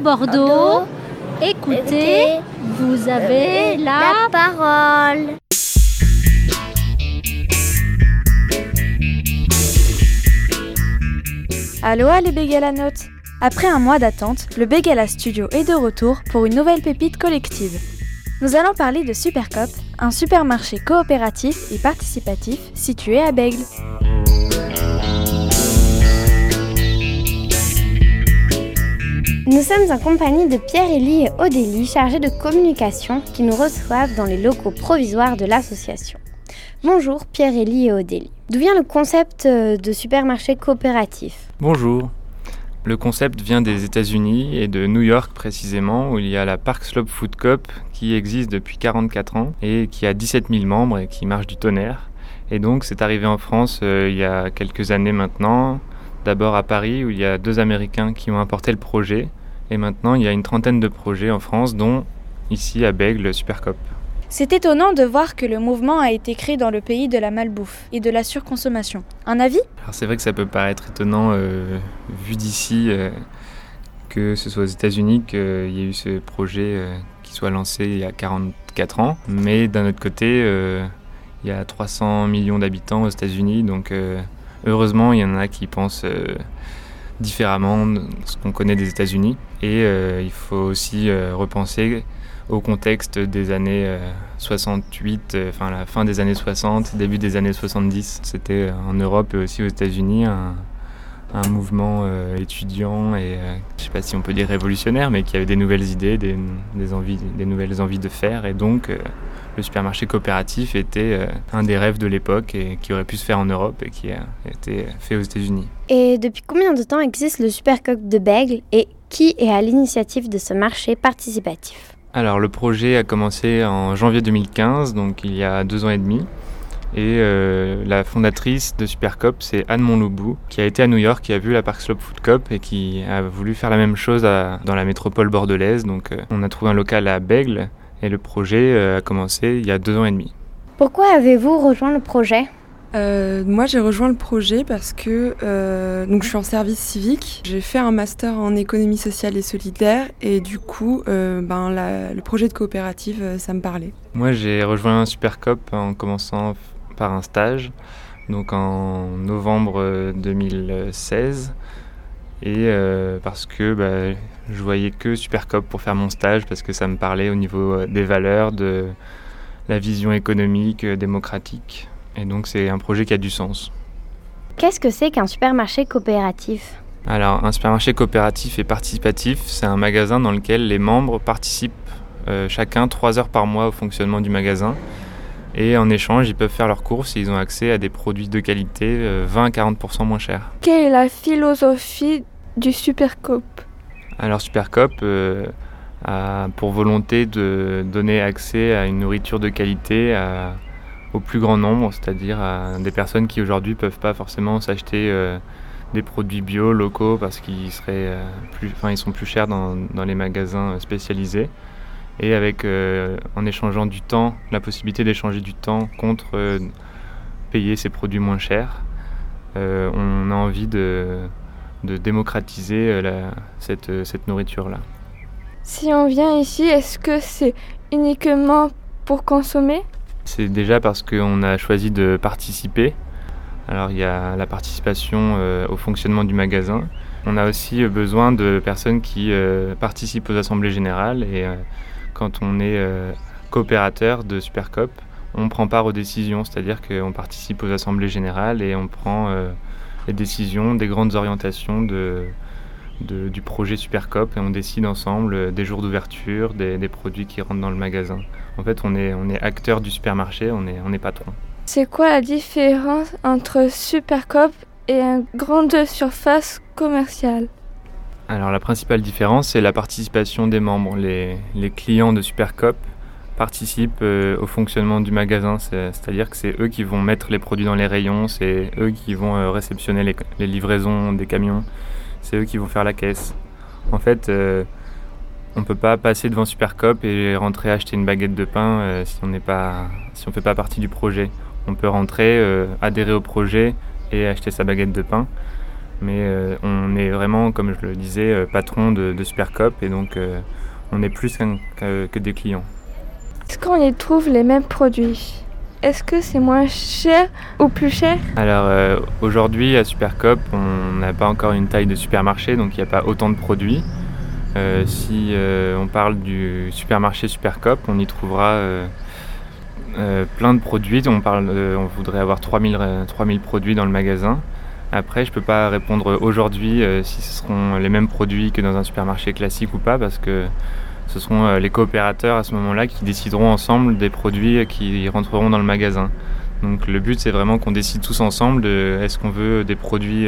Bordeaux. Écoutez, vous avez la... parole. Aloha les Bégalanotes Après un mois d'attente, le Bégala Studio est de retour pour une nouvelle pépite collective. Nous allons parler de Supercop, un supermarché coopératif et participatif situé à Bègle. Nous sommes en compagnie de Pierre-Élie et Odélie, chargés de communication, qui nous reçoivent dans les locaux provisoires de l'association. Bonjour Pierre-Élie et Odélie. D'où vient le concept euh, de supermarché coopératif? Bonjour. Le concept vient des États-Unis et de New York précisément, où il y a la Park Slope Food Coop qui existe depuis 44 ans et qui a 17 000 membres et qui marche du tonnerre. Et donc c'est arrivé en France euh, il y a quelques années maintenant, d'abord à Paris où il y a deux Américains qui ont importé le projet et maintenant il y a une trentaine de projets en France dont ici à Bègle Supercop. C'est étonnant de voir que le mouvement a été créé dans le pays de la malbouffe et de la surconsommation. Un avis? Alors c'est vrai que ça peut paraître étonnant euh, vu d'ici euh, que ce soit aux États-Unis qu'il y ait eu ce projet euh, qui soit lancé il y a 44 ans, mais d'un autre côté il y a 300 millions d'habitants aux États-Unis, donc heureusement il y en a qui pensent différemment de ce qu'on connaît des États-Unis. Et euh, il faut aussi euh, repenser au contexte des années 68, euh, enfin la fin des années 60, début des années 70. C'était en Europe et aussi aux États-Unis un, mouvement étudiant et je sais pas si on peut dire révolutionnaire, mais qui avait des nouvelles idées, des, des envies, des nouvelles envies de faire. Et donc le supermarché coopératif était un des rêves de l'époque et qui aurait pu se faire en Europe et qui a été fait aux États-Unis. Et depuis combien de temps existe le Supercop de Bègle et qui est à l'initiative de ce marché participatif? Alors le projet a commencé en janvier 2015, donc il y a deux ans et demi. Et euh, la fondatrice de Supercop, c'est Anne Monlobou, qui a été à New York, qui a vu la Park Slope Food Cop et qui a voulu faire la même chose dans la métropole bordelaise. Donc euh, on a trouvé un local à Bègle et le projet euh, a commencé il y a deux ans et demi. Pourquoi avez-vous rejoint le projet? Euh, moi, j'ai rejoint le projet parce que euh, donc je suis en service civique. J'ai fait un master en économie sociale et solidaire et du coup, euh, ben, le projet de coopérative, ça me parlait. Moi, j'ai rejoint Supercop en commençant par un stage, donc en novembre 2016. Et parce que bah, je voyais que Supercop pour faire mon stage parce que ça me parlait au niveau des valeurs, de la vision économique, démocratique. Et donc c'est un projet qui a du sens. Qu'est-ce que c'est qu'un supermarché coopératif? Alors un supermarché coopératif et participatif, c'est un magasin dans lequel les membres participent euh, chacun trois heures par mois au fonctionnement du magasin. Et en échange, ils peuvent faire leurs courses et ils ont accès à des produits de qualité 20 à 40% moins chers. Quelle est la philosophie du Supercoop? Alors Supercoop euh, a pour volonté de donner accès à une nourriture de qualité à au plus grand nombre, c'est-à-dire à des personnes qui aujourd'hui ne peuvent pas forcément s'acheter euh, des produits bio locaux parce qu'ils seraient euh, plus, enfin ils sont plus chers dans, dans les magasins euh, spécialisés. Et avec, en échangeant du temps, la possibilité d'échanger du temps contre payer ces produits moins chers, on a envie de, de démocratiser cette, cette nourriture-là. Si on vient ici, est-ce que c'est uniquement pour consommer? C'est déjà parce qu'on a choisi de participer. Alors il y a la participation euh, au fonctionnement du magasin. On a aussi euh, besoin de personnes qui euh, participent aux assemblées générales et quand on est coopérateur de Supercop, on prend part aux décisions, c'est-à-dire qu'on participe aux assemblées générales et on prend les décisions des grandes orientations du projet Supercop et on décide ensemble des jours d'ouverture, des, produits qui rentrent dans le magasin. En fait, on est, on est acteur du supermarché, on est, on est patron. C'est quoi la différence entre Supercop et une grande surface commerciale? Alors la principale différence, c'est la participation des membres. Les, les clients de Supercop participent euh, au fonctionnement du magasin, c'est-à-dire que c'est eux qui vont mettre les produits dans les rayons, c'est eux qui vont euh, réceptionner les, les, livraisons des camions, c'est eux qui vont faire la caisse. En fait, euh, on ne peut pas passer devant Supercop et rentrer acheter une baguette de pain euh, si on n'est pas, si on fait pas partie du projet. On peut rentrer, euh, adhérer au projet et acheter sa baguette de pain. Mais on est vraiment, comme je le disais, patron de, de Supercop et donc on est plus que des clients. Est-ce qu'on y trouve les mêmes produits? Est-ce que c'est moins cher ou plus cher? Alors aujourd'hui à Supercop, on n'a pas encore une taille de supermarché, donc il n'y a pas autant de produits. Si on parle du supermarché Supercop, on y trouvera euh, plein de produits. On, parle, on voudrait avoir 3000, 3000 produits dans le magasin. Après, je ne peux pas répondre aujourd'hui euh, si ce seront les mêmes produits que dans un supermarché classique ou pas, parce que ce seront euh, les coopérateurs à ce moment-là qui décideront ensemble des produits qui rentreront dans le magasin. Donc le but, c'est vraiment qu'on décide tous ensemble de est-ce qu'on veut des produits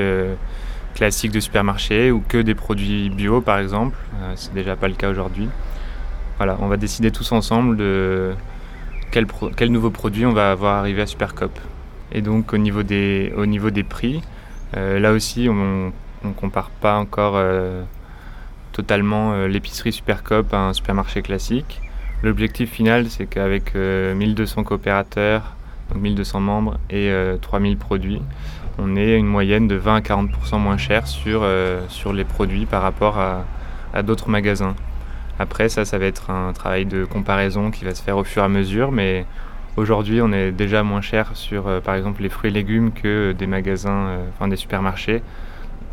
classiques de supermarché ou que des produits bio, par exemple. c'est déjà pas le cas aujourd'hui. Voilà, on va décider tous ensemble de quel, quel, nouveau produit on va avoir arrivé à Supercop. Et donc au niveau des, au niveau des prix, euh, là aussi on ne compare pas encore euh, totalement euh, l'épicerie Supercop à un supermarché classique. L'objectif final c'est qu'avec 1200 coopérateurs, donc 1200 membres et 3000 produits, on ait une moyenne de 20 à 40% moins cher sur, sur les produits par rapport à, à d'autres magasins. Après, ça, ça va être un travail de comparaison qui va se faire au fur et à mesure, mais aujourd'hui, on est déjà moins cher sur, euh, par exemple, les fruits et légumes que des magasins, euh, enfin des supermarchés,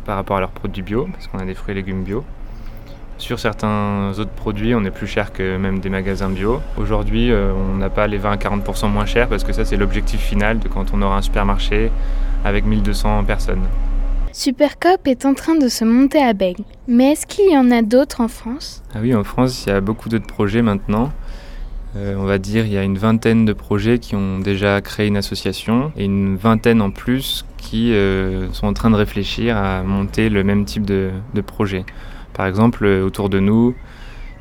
par rapport à leurs produits bio, parce qu'on a des fruits et légumes bio. Sur certains autres produits, on est plus cher que même des magasins bio. Aujourd'hui, euh, on n'a pas les 20 à 40% moins cher parce que ça, c'est l'objectif final de quand on aura un supermarché avec 1200 personnes. Supercop est en train de se monter à Bègle. Mais est-ce qu'il y en a d'autres en France? Ah oui, en France, il y a beaucoup d'autres projets maintenant. Euh, on va dire il y a une vingtaine de projets qui ont déjà créé une association et une vingtaine en plus qui euh, sont en train de réfléchir à monter le même type de, de projet. Par exemple, euh, autour de nous,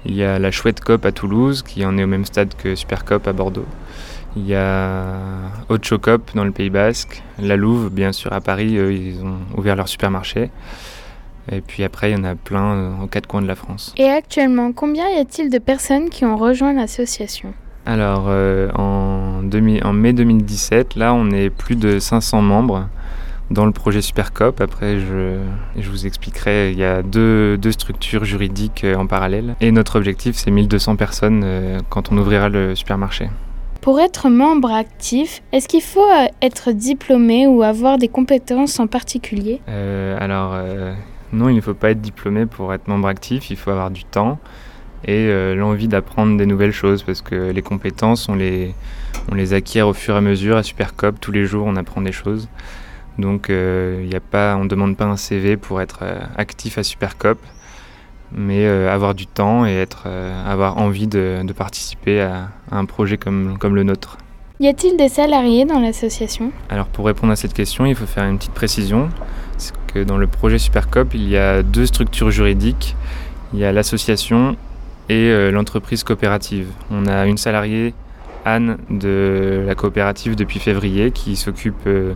il y a la Chouette Cop à Toulouse qui en est au même stade que Supercop à Bordeaux. Il y a Cop dans le Pays Basque, La Louve, bien sûr, à Paris, ils ont ouvert leur supermarché. Et puis après, il y en a plein euh, aux quatre coins de la France. Et actuellement, combien y a-t-il de personnes qui ont rejoint l'association? Alors, euh, en, en, mai 2017, là, on est plus de 500 membres dans le projet Supercop. Après, je, je vous expliquerai, il y a deux, deux, structures juridiques euh, en parallèle. Et notre objectif, c'est 1200 personnes quand on ouvrira le supermarché. Pour être membre actif, est-ce qu'il faut euh, être diplômé ou avoir des compétences en particulier? Euh, Alors, euh, non, il ne faut pas être diplômé pour être membre actif, il faut avoir du temps et l'envie d'apprendre des nouvelles choses parce que les compétences, on les, on les acquiert au fur et à mesure à Supercop. Tous les jours, on apprend des choses. Donc, il a pas, on ne demande pas un CV pour être actif à Supercop mais euh, avoir du temps et être, euh, avoir envie de, participer à, un projet comme, comme le nôtre. Y a-t-il des salariés dans l'association? Alors pour répondre à cette question, il faut faire une petite précision. C'est que dans le projet Supercop, il y a deux structures juridiques. Il y a l'association et euh, l'entreprise coopérative. On a une salariée Anne de la coopérative depuis février qui s'occupe euh,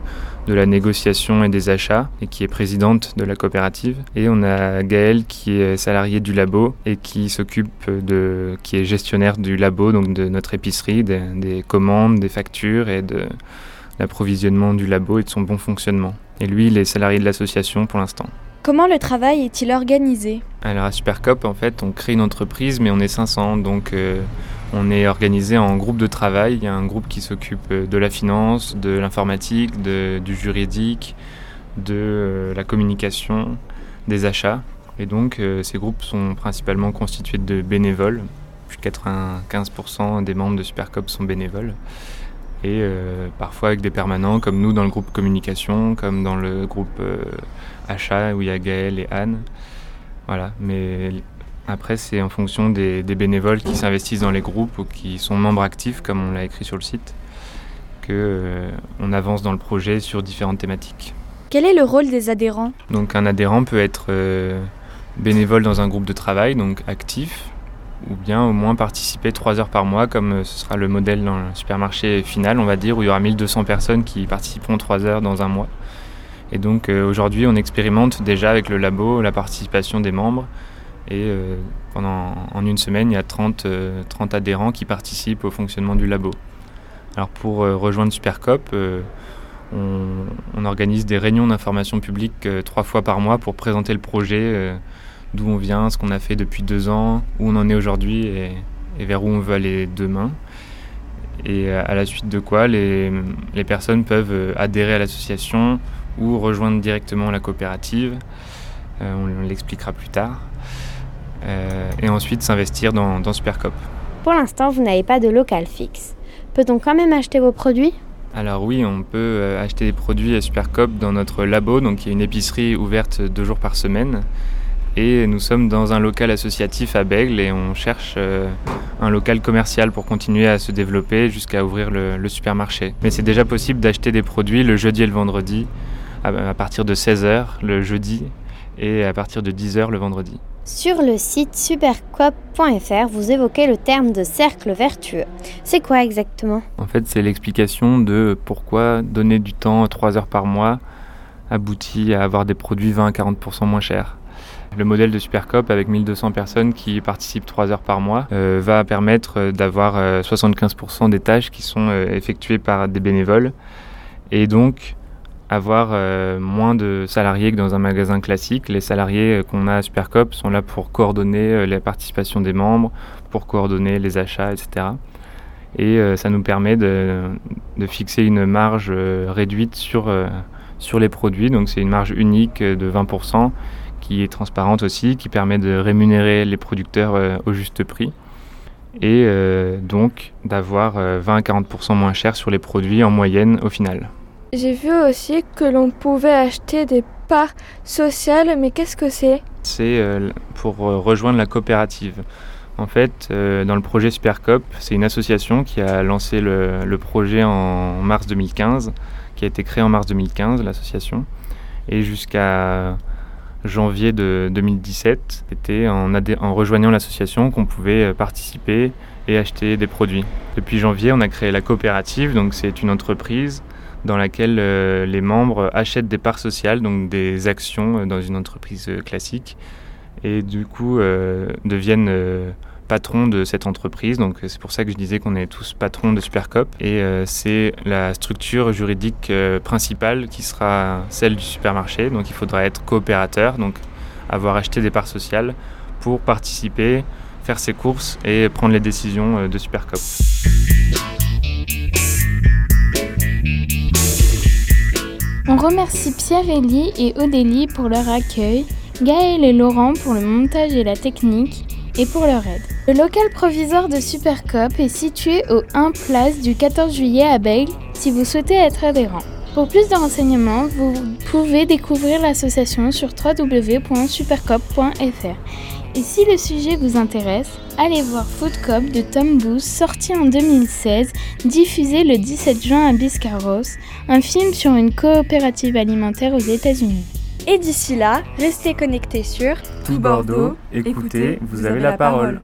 de la négociation et des achats et qui est présidente de la coopérative. Et on a Gaëlle qui est salariée du labo et qui s'occupe de, qui est gestionnaire du labo, donc de notre épicerie, des, commandes, des factures et de l'approvisionnement du labo et de son bon fonctionnement. Et lui, il est salarié de l'association pour l'instant. Comment le travail est-il organisé? Alors à Supercop, en fait, on crée une entreprise, mais on est 500, donc euh, on est organisé en groupe de travail. Il y a un groupe qui s'occupe de la finance, de l'informatique, du juridique, de euh, la communication, des achats. Et donc euh, ces groupes sont principalement constitués de bénévoles. Plus 95% des membres de Supercop sont bénévoles. Et euh, parfois avec des permanents, comme nous dans le groupe communication, comme dans le groupe achat où il y a Gaël et Anne. Voilà, après, c'est en fonction des, bénévoles qui s'investissent dans les groupes ou qui sont membres actifs, comme on l'a écrit sur le site, qu'on euh, avance dans le projet sur différentes thématiques. Quel est le rôle des adhérents? Donc, un adhérent peut être euh, bénévole dans un groupe de travail, donc actif, ou bien au moins participer trois heures par mois, comme euh, ce sera le modèle dans le supermarché final, on va dire, où il y aura 1200 personnes qui participeront trois heures dans un mois. Et donc aujourd'hui, on expérimente déjà avec le labo la participation des membres et euh, pendant, en une semaine, il y a 30, 30 euh, adhérents qui participent au fonctionnement du labo. Alors pour euh, rejoindre Supercop, On, organise des réunions d'information publique trois fois par mois pour présenter le projet, d'où on vient, ce qu'on a fait depuis deux ans, où on en est aujourd'hui et, vers où on veut aller demain. Et à la suite de quoi, les, les personnes peuvent adhérer à l'association ou rejoindre directement la coopérative. on l'expliquera plus tard. Et ensuite s'investir dans, dans Supercop. Pour l'instant, vous n'avez pas de local fixe. Peut-on quand même acheter vos produits? Alors oui, on peut euh, acheter des produits à Supercop dans notre labo, donc il y a une épicerie ouverte deux jours par semaine. Et nous sommes dans un local associatif à Bègle et on cherche euh, un local commercial pour continuer à se développer jusqu'à ouvrir le, supermarché. Mais c'est déjà possible d'acheter des produits le jeudi et le vendredi à, partir de 16h le jeudi et à partir de 10h le vendredi. Sur le site supercoop.fr, vous évoquez le terme de cercle vertueux. C'est quoi exactement? En fait, c'est l'explication de pourquoi donner du temps 3 heures par mois aboutit à avoir des produits 20 à 40% moins chers. Le modèle de Supercop avec 1200 personnes qui participent 3 heures par mois euh, va permettre d'avoir 75% euh, des tâches qui sont euh, effectuées par des bénévoles et donc avoir euh, moins de salariés que dans un magasin classique. Les salariés euh, qu'on a à Supercop sont là pour coordonner euh, la participation des membres, pour coordonner les achats, etc. Et ça nous permet de, fixer une marge réduite sur, sur les produits. Donc c'est une marge unique de 20% qui est transparente aussi, qui permet de rémunérer les producteurs au juste prix et donc d'avoir 20 à 40% moins cher sur les produits en moyenne au final. J'ai vu aussi que l'on pouvait acheter des parts sociales, mais qu'est-ce que c'est? C'est euh, pour euh, rejoindre la coopérative. En fait, euh, dans le projet Supercop, c'est une association qui a lancé le, projet en mars 2015, qui a été créée en mars 2015, l'association. Et jusqu'à janvier de 2017, c'était en, en rejoignant l'association qu'on pouvait participer et acheter des produits. Depuis janvier, on a créé la coopérative, donc c'est une entreprise dans laquelle euh, les membres achètent des parts sociales, donc des actions euh, dans une entreprise euh, classique, et du coup deviennent patrons de cette entreprise. Donc c'est pour ça que je disais qu'on est tous patrons de Supercop. Et c'est la structure juridique principale qui sera celle du supermarché. Donc il faudra être coopérateur, donc avoir acheté des parts sociales pour participer, faire ses courses et prendre les décisions de Supercop. On remercie Pierre-Élie et Odélie pour leur accueil, Gaël et Laurent pour le montage et la technique et pour leur aide. Le local provisoire de Supercop est situé au 1 place du 14 juillet à Bègle si vous souhaitez être adhérent. Pour plus de renseignements, vous pouvez découvrir l'association sur www.supercop.fr. Et si le sujet vous intéresse, allez voir Food Cop de Tom Booth, sorti en 2016, diffusé le 17 juin à Biscarros, un film sur une coopérative alimentaire aux États-Unis. Et d'ici là, restez connectés sur Tout Bordeaux, écoutez, vous avez la parole.